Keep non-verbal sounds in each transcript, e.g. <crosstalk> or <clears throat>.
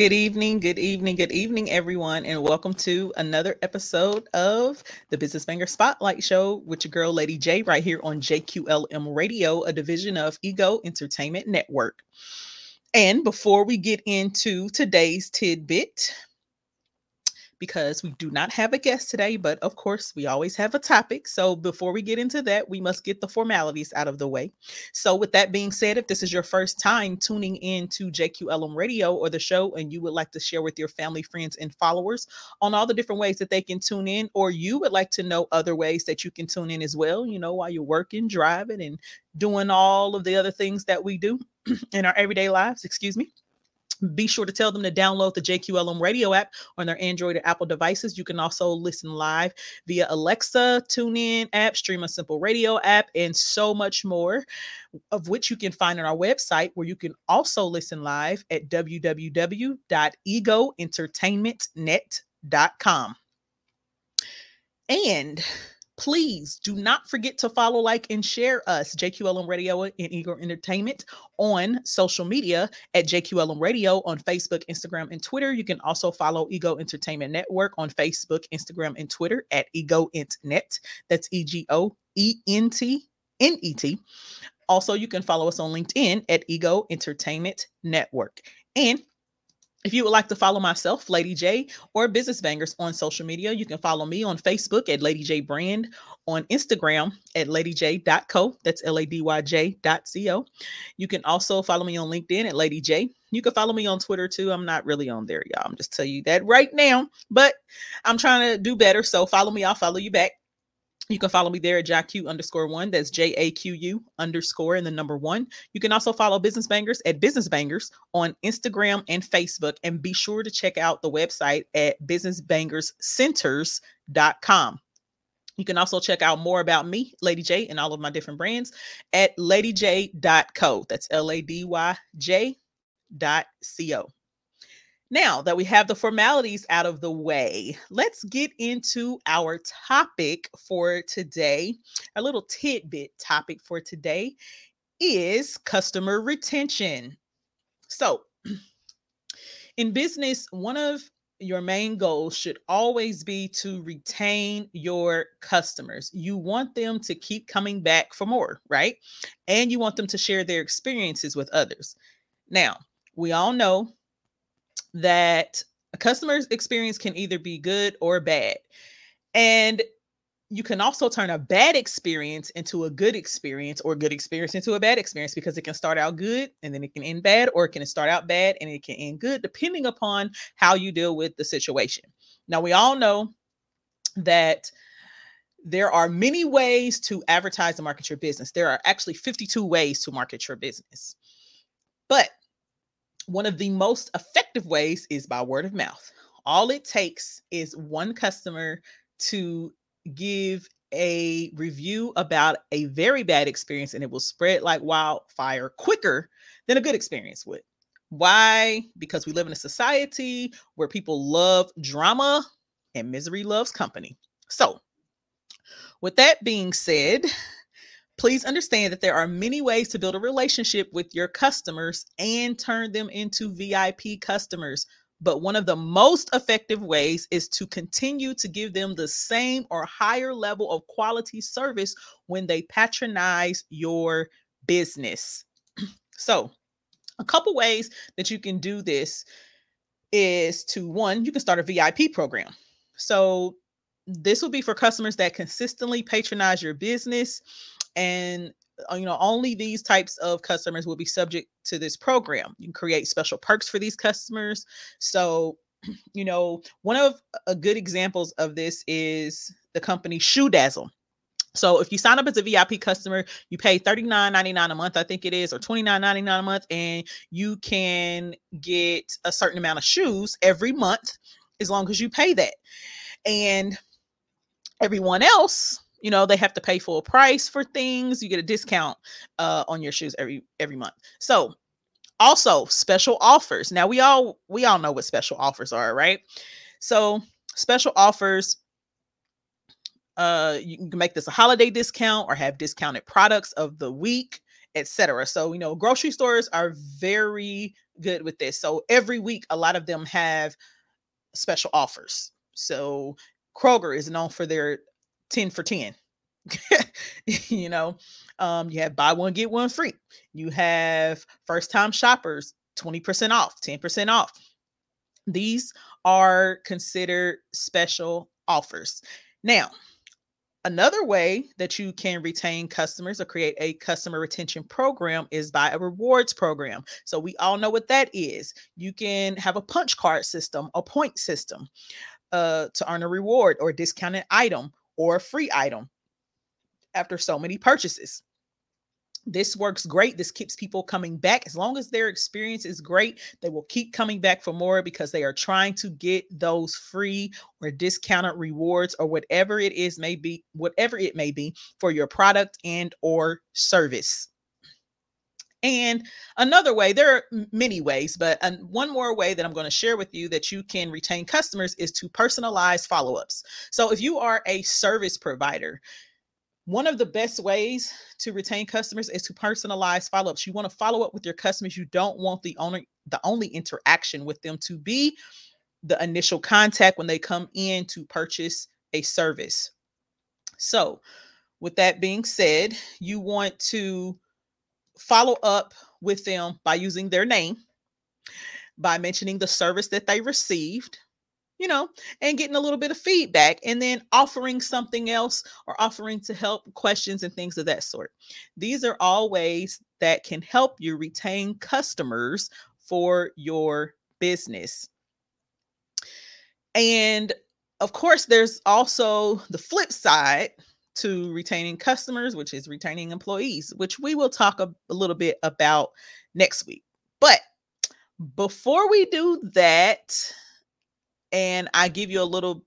Good evening, good evening, good evening, everyone, and welcome to another episode of the Business Banger Spotlight Show with your girl, Lady J, right here on JQLM Radio, a division of Ego Entertainment Network. And before we get into today's tidbit, because we do not have a guest today, but of course, we always have a topic. So before we get into that, we must get the formalities out of the way. So, with that being said, if this is your first time tuning in to JQLM Radio or the show, and you would like to share with your family, friends, and followers on all the different ways that they can tune in, or you would like to know other ways that you can tune in as well, you know, while you're working, driving, and doing all of the other things that we do <clears throat> in our everyday lives, excuse me be sure to tell them to download the JQLM radio app on their Android or Apple devices. You can also listen live via Alexa, TuneIn app, Streema Simple Radio app, and so much more, of which you can find on our website, where you can also listen live at www.egoentertainmentnet.com. And Please do not forget to follow, like, and share us, JQLM Radio and Ego Entertainment, on social media at JQLM Radio on Facebook, Instagram, and Twitter. You can also follow Ego Entertainment Network on Facebook, Instagram, and Twitter at Ego Net. That's E G O E N T N E T. Also, you can follow us on LinkedIn at Ego Entertainment Network. And if you would like to follow myself, Lady J, or Business Bangers on social media, you can follow me on Facebook at Lady J Brand, on Instagram at ladyj.co. That's L A D Y J.co. You can also follow me on LinkedIn at Lady J. You can follow me on Twitter too. I'm not really on there, y'all. I'm just telling you that right now, but I'm trying to do better. So follow me, I'll follow you back. You can follow me there at JAQ underscore one. That's J A Q U underscore and the number one. You can also follow Business Bangers at Business Bangers on Instagram and Facebook. And be sure to check out the website at businessbangerscenters.com. You can also check out more about me, Lady J, and all of my different brands at ladyj.co. That's L A D Y J dot C O. Now that we have the formalities out of the way, let's get into our topic for today. Our little tidbit topic for today is customer retention. So, <clears throat> in business, one of your main goals should always be to retain your customers. You want them to keep coming back for more, right? And you want them to share their experiences with others. Now, we all know that a customer's experience can either be good or bad. And you can also turn a bad experience into a good experience or good experience into a bad experience because it can start out good and then it can end bad or it can start out bad and it can end good depending upon how you deal with the situation. Now we all know that there are many ways to advertise and market your business. There are actually 52 ways to market your business. But one of the most effective ways is by word of mouth. All it takes is one customer to give a review about a very bad experience and it will spread like wildfire quicker than a good experience would. Why? Because we live in a society where people love drama and misery loves company. So, with that being said, Please understand that there are many ways to build a relationship with your customers and turn them into VIP customers. But one of the most effective ways is to continue to give them the same or higher level of quality service when they patronize your business. <clears throat> so, a couple ways that you can do this is to one, you can start a VIP program. So, this will be for customers that consistently patronize your business and uh, you know only these types of customers will be subject to this program. You can create special perks for these customers. So <clears throat> you know one of a good examples of this is the company ShoeDazzle so if you sign up as a VIP customer, you pay $39.99 a month, I think it is, or $29.99 a month, and you can get a certain amount of shoes every month as long as you pay that. And everyone else you know they have to pay full price for things you get a discount uh, on your shoes every every month so also special offers now we all we all know what special offers are right so special offers uh you can make this a holiday discount or have discounted products of the week etc. So, you know, grocery stores are very good with this. So, every week, a lot of them have special offers. So, Kroger is known for their 10 for 10. <laughs> you know, um, you have buy one, get one free. You have first time shoppers, 20% off, 10% off. These are considered special offers. Now, Another way that you can retain customers or create a customer retention program is by a rewards program. So we all know what that is. You can have a punch card system, a point system uh, to earn a reward or discounted item or a free item after so many purchases this works great. This keeps people coming back. As long as their experience is great, they will keep coming back for more because they are trying to get those free or discounted rewards or whatever it is may be, whatever it may be for your product and or service. And another way, there are many ways, but uh, one more way that I'm going to share with you that you can retain customers is to personalize follow ups. So if you are a service provider, one of the best ways to retain customers is to personalize follow-ups. You want to follow up with your customers. You don't want the only the only interaction with them to be the initial contact when they come in to purchase a service. So, with that being said, you want to follow up with them by using their name, by mentioning the service that they received, you know, and getting a little bit of feedback and then offering something else or offering to help questions and things of that sort. These are all ways that can help you retain customers for your business. And of course, there's also the flip side to retaining customers, which is retaining employees, which we will talk a, a little bit about next week. But before we do that, and I give you a little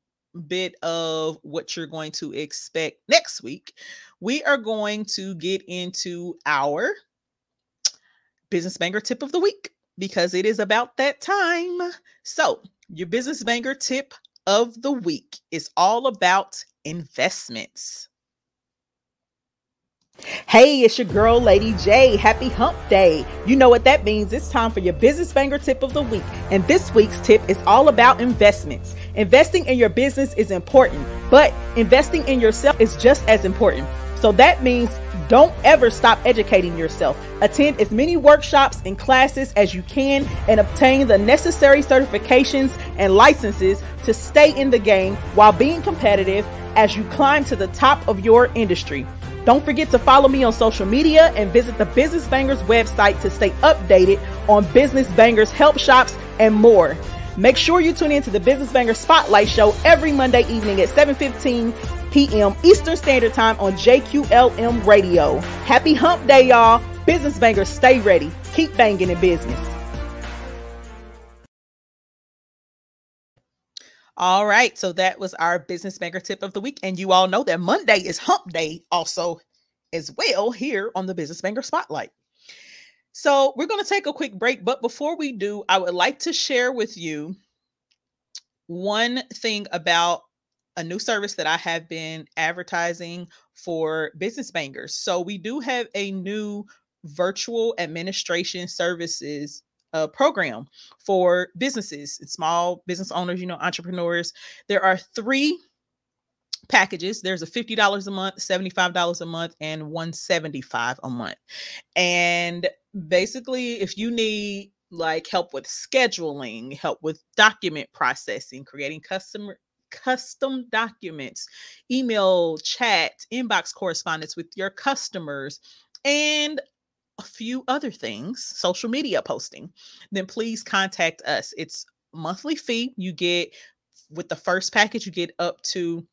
bit of what you're going to expect next week, we are going to get into our business banger tip of the week because it is about that time. So, your business banger tip of the week is all about investments. Hey, it's your girl, Lady J. Happy Hump Day. You know what that means. It's time for your business banger tip of the week. And this week's tip is all about investments. Investing in your business is important, but investing in yourself is just as important. So that means don't ever stop educating yourself. Attend as many workshops and classes as you can and obtain the necessary certifications and licenses to stay in the game while being competitive as you climb to the top of your industry. Don't forget to follow me on social media and visit the Business Bangers website to stay updated on Business Bangers help shops and more. Make sure you tune in to the Business Bangers Spotlight Show every Monday evening at 7:15 p.m. Eastern Standard Time on JQLM Radio. Happy Hump Day, y'all! Business Bangers, stay ready. Keep banging in business. All right. So that was our business banger tip of the week. And you all know that Monday is hump day also as well here on the Business Banger Spotlight. So we're going to take a quick break. But before we do, I would like to share with you one thing about a new service that I have been advertising for business bangers. So we do have a new virtual administration services uh, program for businesses and small business owners, you know, entrepreneurs. There are three packages. There's a $50 a month, $75 a month, and 175 a month. And basically, if you need like help with scheduling, help with document processing, creating customer custom documents, email, chat, inbox correspondence with your customers, and few other things, social media posting, then please contact us. It's monthly fee. You get with the first package, you get up to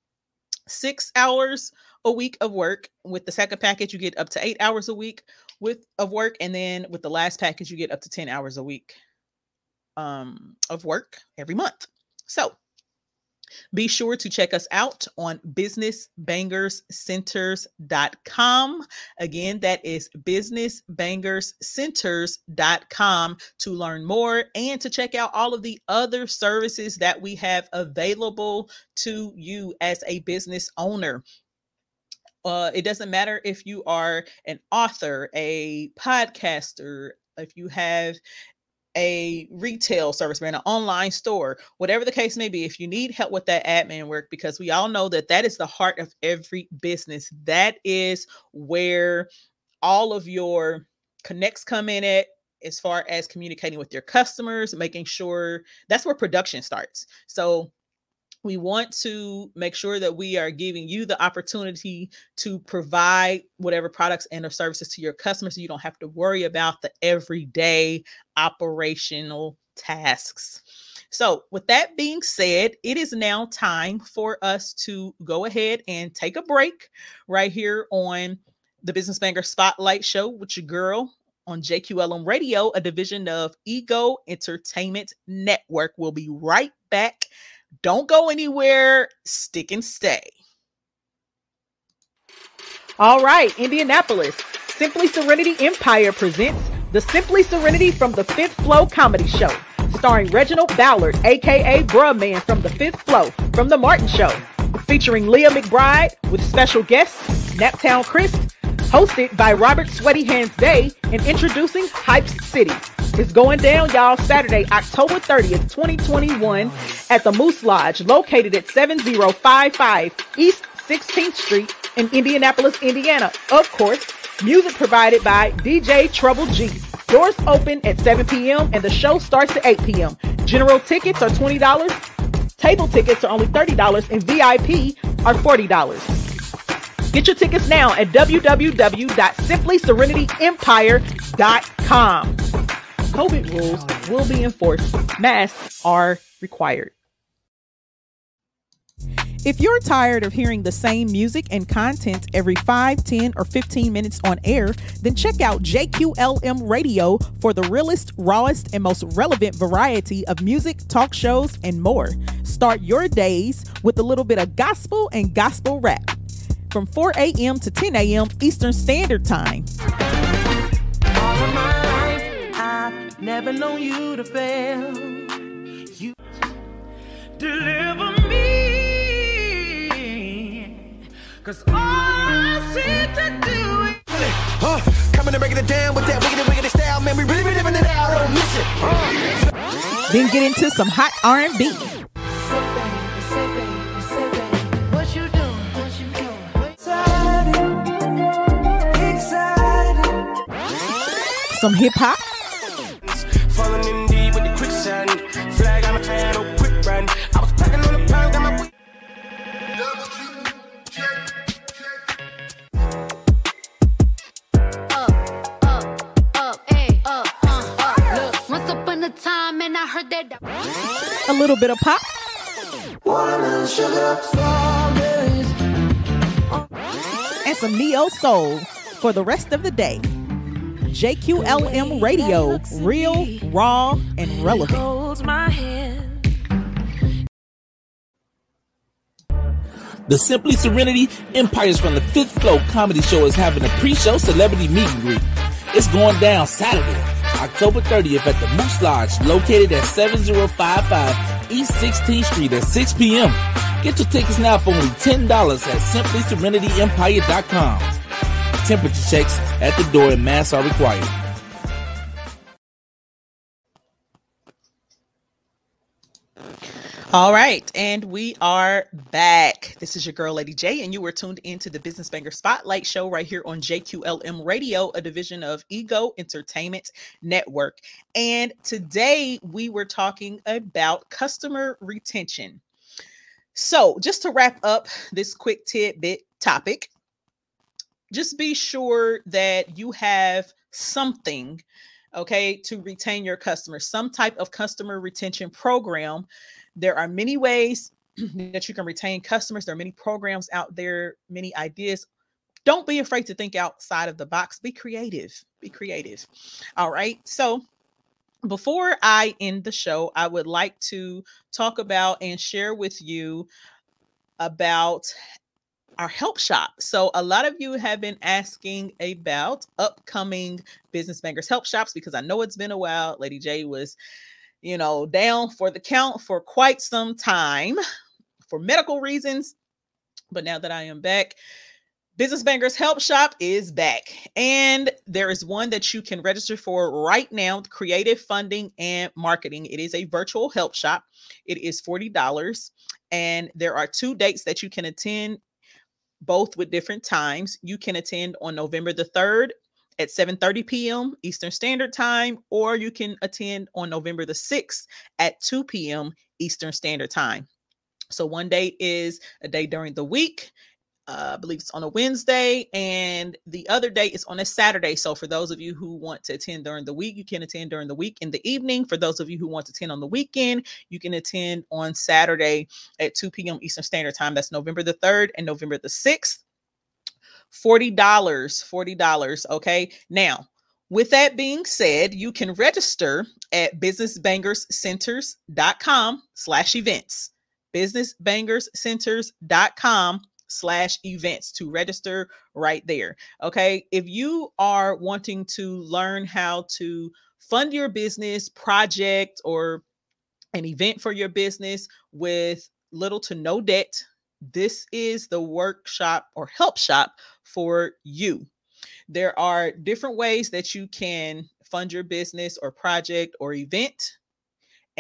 six hours a week of work. With the second package, you get up to eight hours a week with of work, and then with the last package, you get up to 10 hours a week um, of work every month. So be sure to check us out on businessbangerscenters.com. Again, that is businessbangerscenters.com to learn more and to check out all of the other services that we have available to you as a business owner. Uh, it doesn't matter if you are an author, a podcaster, if you have a retail service brand, an online store, whatever the case may be, if you need help with that admin work, because we all know that that is the heart of every business, that is where all of your connects come in at as far as communicating with your customers, making sure that's where production starts. So we want to make sure that we are giving you the opportunity to provide whatever products and or services to your customers so you don't have to worry about the everyday operational tasks. So, with that being said, it is now time for us to go ahead and take a break right here on the Business Banger Spotlight Show with your girl on JQLM Radio, a division of Ego Entertainment Network. We'll be right back don't go anywhere. Stick and stay. All right, Indianapolis. Simply Serenity Empire presents the Simply Serenity from the Fifth Flow comedy show, starring Reginald Ballard, aka Bruh Man from the Fifth Flow, from The Martin Show, featuring Leah McBride with special guests Naptown Chris, hosted by Robert Sweaty Hands Day, and introducing Hype City. It's going down, y'all, Saturday, October 30th, 2021 at the Moose Lodge, located at 7055 East 16th Street in Indianapolis, Indiana. Of course, music provided by DJ Trouble G. Doors open at 7 p.m. and the show starts at 8 p.m. General tickets are $20. Table tickets are only $30 and VIP are $40. Get your tickets now at www.simplyserenityempire.com. COVID rules will be enforced. Masks are required. If you're tired of hearing the same music and content every 5, 10, or 15 minutes on air, then check out JQLM Radio for the realest, rawest, and most relevant variety of music, talk shows, and more. Start your days with a little bit of gospel and gospel rap from 4 a.m. to 10 a.m. Eastern Standard Time. Never known you to fail. You deliver me. Cause all I seem to do is. Huh, coming and breaking it down with that wicked, wicked style, man. We really be living it out, don't miss it. Huh. Then get into some hot R&B. Some hip hop falling in deep with the quicksand. Flag on my hand, oh quick. I was packing on the pound, got my. Time and I heard that a little bit of pop sugar, and some neo soul for the rest of the day. JQLM Radio, real, raw, and relevant. The Simply Serenity Empires from the Fifth Flow comedy show is having a pre-show celebrity meet and greet. It's going down Saturday, October 30th at the Moose Lodge, located at 7055 East 16th Street at 6 p.m. Get your tickets now for only $10 at simplyserenityempire.com. Temperature checks at the door and masks are required. All right, and we are back. This is your girl, Lady J, and you were tuned into the Business Banger Spotlight Show right here on JQLM Radio, a division of Ego Entertainment Network. And today we were talking about customer retention. So, just to wrap up this quick tidbit topic, just be sure that you have something okay to retain your customers some type of customer retention program. There are many ways <clears throat> that you can retain customers. There are many programs out there many ideas. Don't be afraid to think outside of the box. Be creative. Be creative. All right. So before i end the show i would like to talk about and share with you about our help shop. So a lot of you have been asking about upcoming business bangers help shops because I know it's been a while. Lady J was, you know, down for the count for quite some time for medical reasons. But now that I am back, Business Bangers Help Shop is back, and there is one that you can register for right now creative funding and marketing. It is a virtual help shop, it is $40, and there are two dates that you can attend, both with different times. You can attend on November the 3rd at 7:30 p.m. Eastern Standard Time or you can attend on November the 6th at 2 p.m. Eastern Standard Time. So one day is a day during the week uh, I believe it's on a Wednesday, and the other day is on a Saturday. So, for those of you who want to attend during the week, you can attend during the week in the evening. For those of you who want to attend on the weekend, you can attend on Saturday at 2 p.m. Eastern Standard Time. That's November the 3rd and November the 6th. $40, $40. Okay. Now, with that being said, you can register at businessbangerscenters.com slash events businessbangerscenters.com slash events to register right there. Okay. If you are wanting to learn how to fund your business project or an event for your business with little to no debt, this is the workshop or help shop for you. There are different ways that you can fund your business or project or event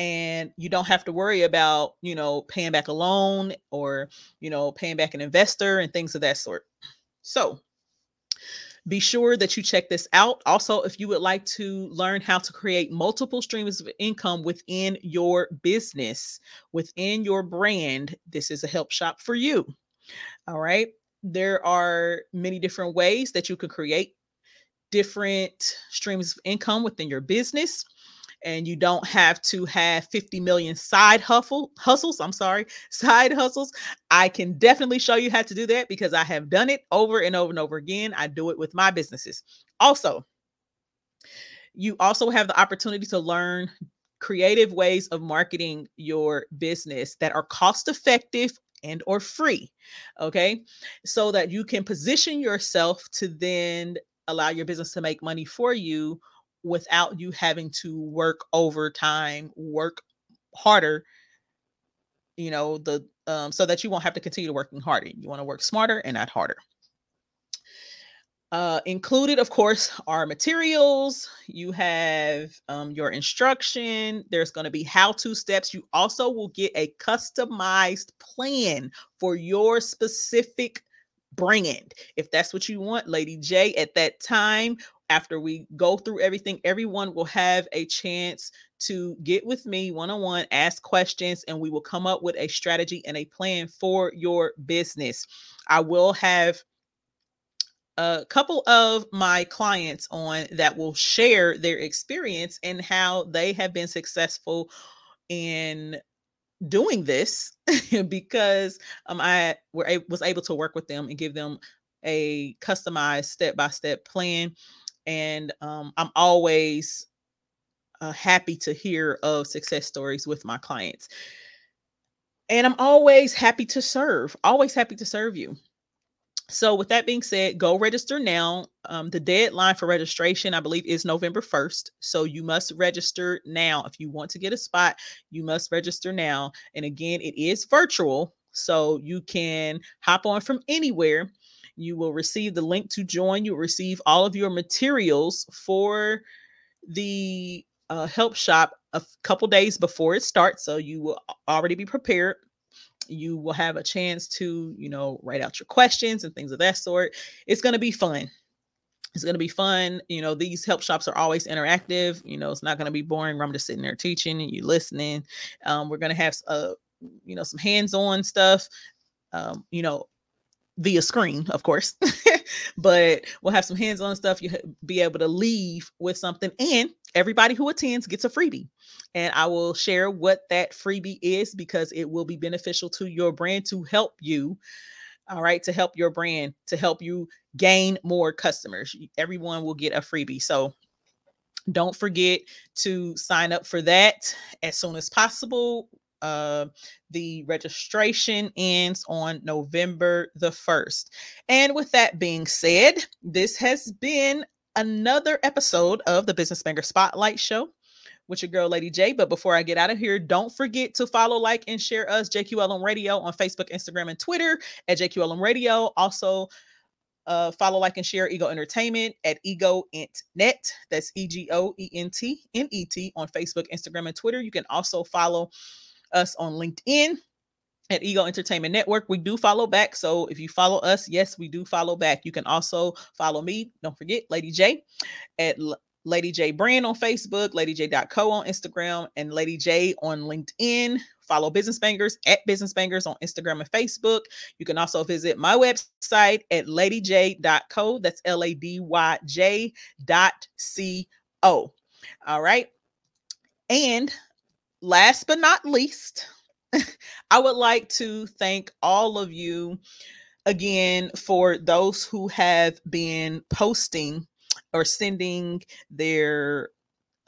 and you don't have to worry about you know paying back a loan or you know paying back an investor and things of that sort. So be sure that you check this out. Also if you would like to learn how to create multiple streams of income within your business within your brand this is a help shop for you. All right? There are many different ways that you can create different streams of income within your business and you don't have to have 50 million side hustle hustles i'm sorry <laughs> side hustles i can definitely show you how to do that because i have done it over and over and over again i do it with my businesses. Also you also have the opportunity to learn creative ways of marketing your business that are cost effective and or free okay? So that you can position yourself to then allow your business to make money for you without you having to work overtime, work harder, you know, the um, so that you won't have to continue working harder. You want to work smarter and not harder. Uh, included, of course, are materials. You have um, your instruction. There's going to be how to steps. You also will get a customized plan for your specific brand. If that's what you want, Lady J, at that time, after we go through everything, everyone will have a chance to get with me one on one, ask questions, and we will come up with a strategy and a plan for your business. I will have a couple of my clients on that will share their experience and how they have been successful in doing this <laughs> because um, I were, was able to work with them and give them a customized step by step plan and um, I'm always uh, happy to hear of success stories with my clients. And I'm always happy to serve, always happy to serve you. So, with that being said, go register now. Um, the deadline for registration, I believe, is November 1st. So, you must register now. If you want to get a spot, you must register now. And again, it is virtual. So, you can hop on from anywhere you will receive the link to join. You'll receive all of your materials for the uh, help shop a couple days before it starts. So you will already be prepared. You will have a chance to, you know, write out your questions and things of that sort. It's going to be fun. It's going to be fun. You know, these help shops are always interactive. You know, it's not going to be boring I'm just sitting there teaching and you listening. Um, we're going to have, uh, you know, some hands on stuff. Um, you know, via screen, of course. <laughs> but we'll have some hands-on stuff. You be able to leave with something, and everybody who attends gets a freebie. And I will share what that freebie is because it will be beneficial to your brand to help you. All right, to help your brand, to help you gain more customers. Everyone will get a freebie. So don't forget to sign up for that as soon as possible uh, the registration ends on November the 1st. And with that being said, this has been another episode of the Business Banger Spotlight Show with your girl, Lady J. But before I get out of here, don't forget to follow, like, and share us, JQLM Radio, on Facebook, Instagram, and Twitter at JQLM Radio. Also, Uh, follow, like, and share Ego Entertainment at Ego Net. That's E G O E N T N E T on Facebook, Instagram, and Twitter. You can also follow us on LinkedIn at Ego Entertainment Network. We do follow back. So if you follow us, yes, we do follow back. You can also follow me. Don't forget Lady J at Lady J Brand on Facebook, Lady J.co on Instagram, and Lady J on LinkedIn. Follow Business Bangers at Business Bangers on Instagram and Facebook. You can also visit my website at ladyj.co. That's L A D Y J dot C O. All right. And last but not least, <laughs> I would like to thank all of you again for those who have been posting or sending their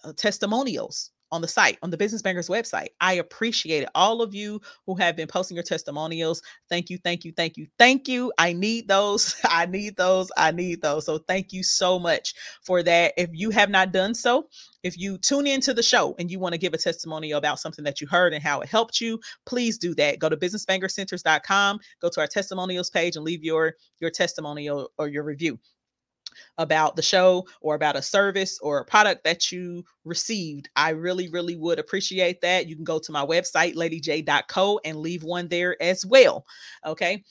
uh, testimonials on the site, on the Business Bangers website. I appreciate it. All of you who have been posting your testimonials. Thank you, thank you, thank you, thank you. I need those. <laughs> I need those. I need those. So thank you so much for that. If you have not done so, if you tune into the show and you want to give a testimonial about something that you heard and how it helped you, please do that. Go to businessbangercenters.com, go to our testimonials page and leave your your testimonial or your review about the show or about a service or a product that you received. I really, really would appreciate that. You can go to my website, ladyj.co, and leave one there as well. Okay.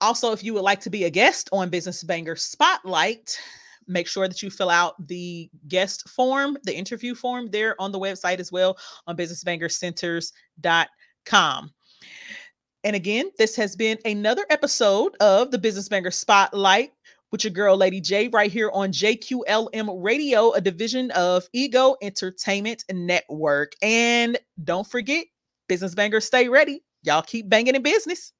Also, if you would like to be a guest on Business Banger Spotlight, make sure that you fill out the guest form, the interview form there on the website as well on businessbangercenters.com. And again, this has been another episode of the Business Banger Spotlight with your girl, Lady J, right here on JQLM Radio, a division of Ego Entertainment Network. And don't forget, Business Bangers, stay ready. Y'all keep banging in business.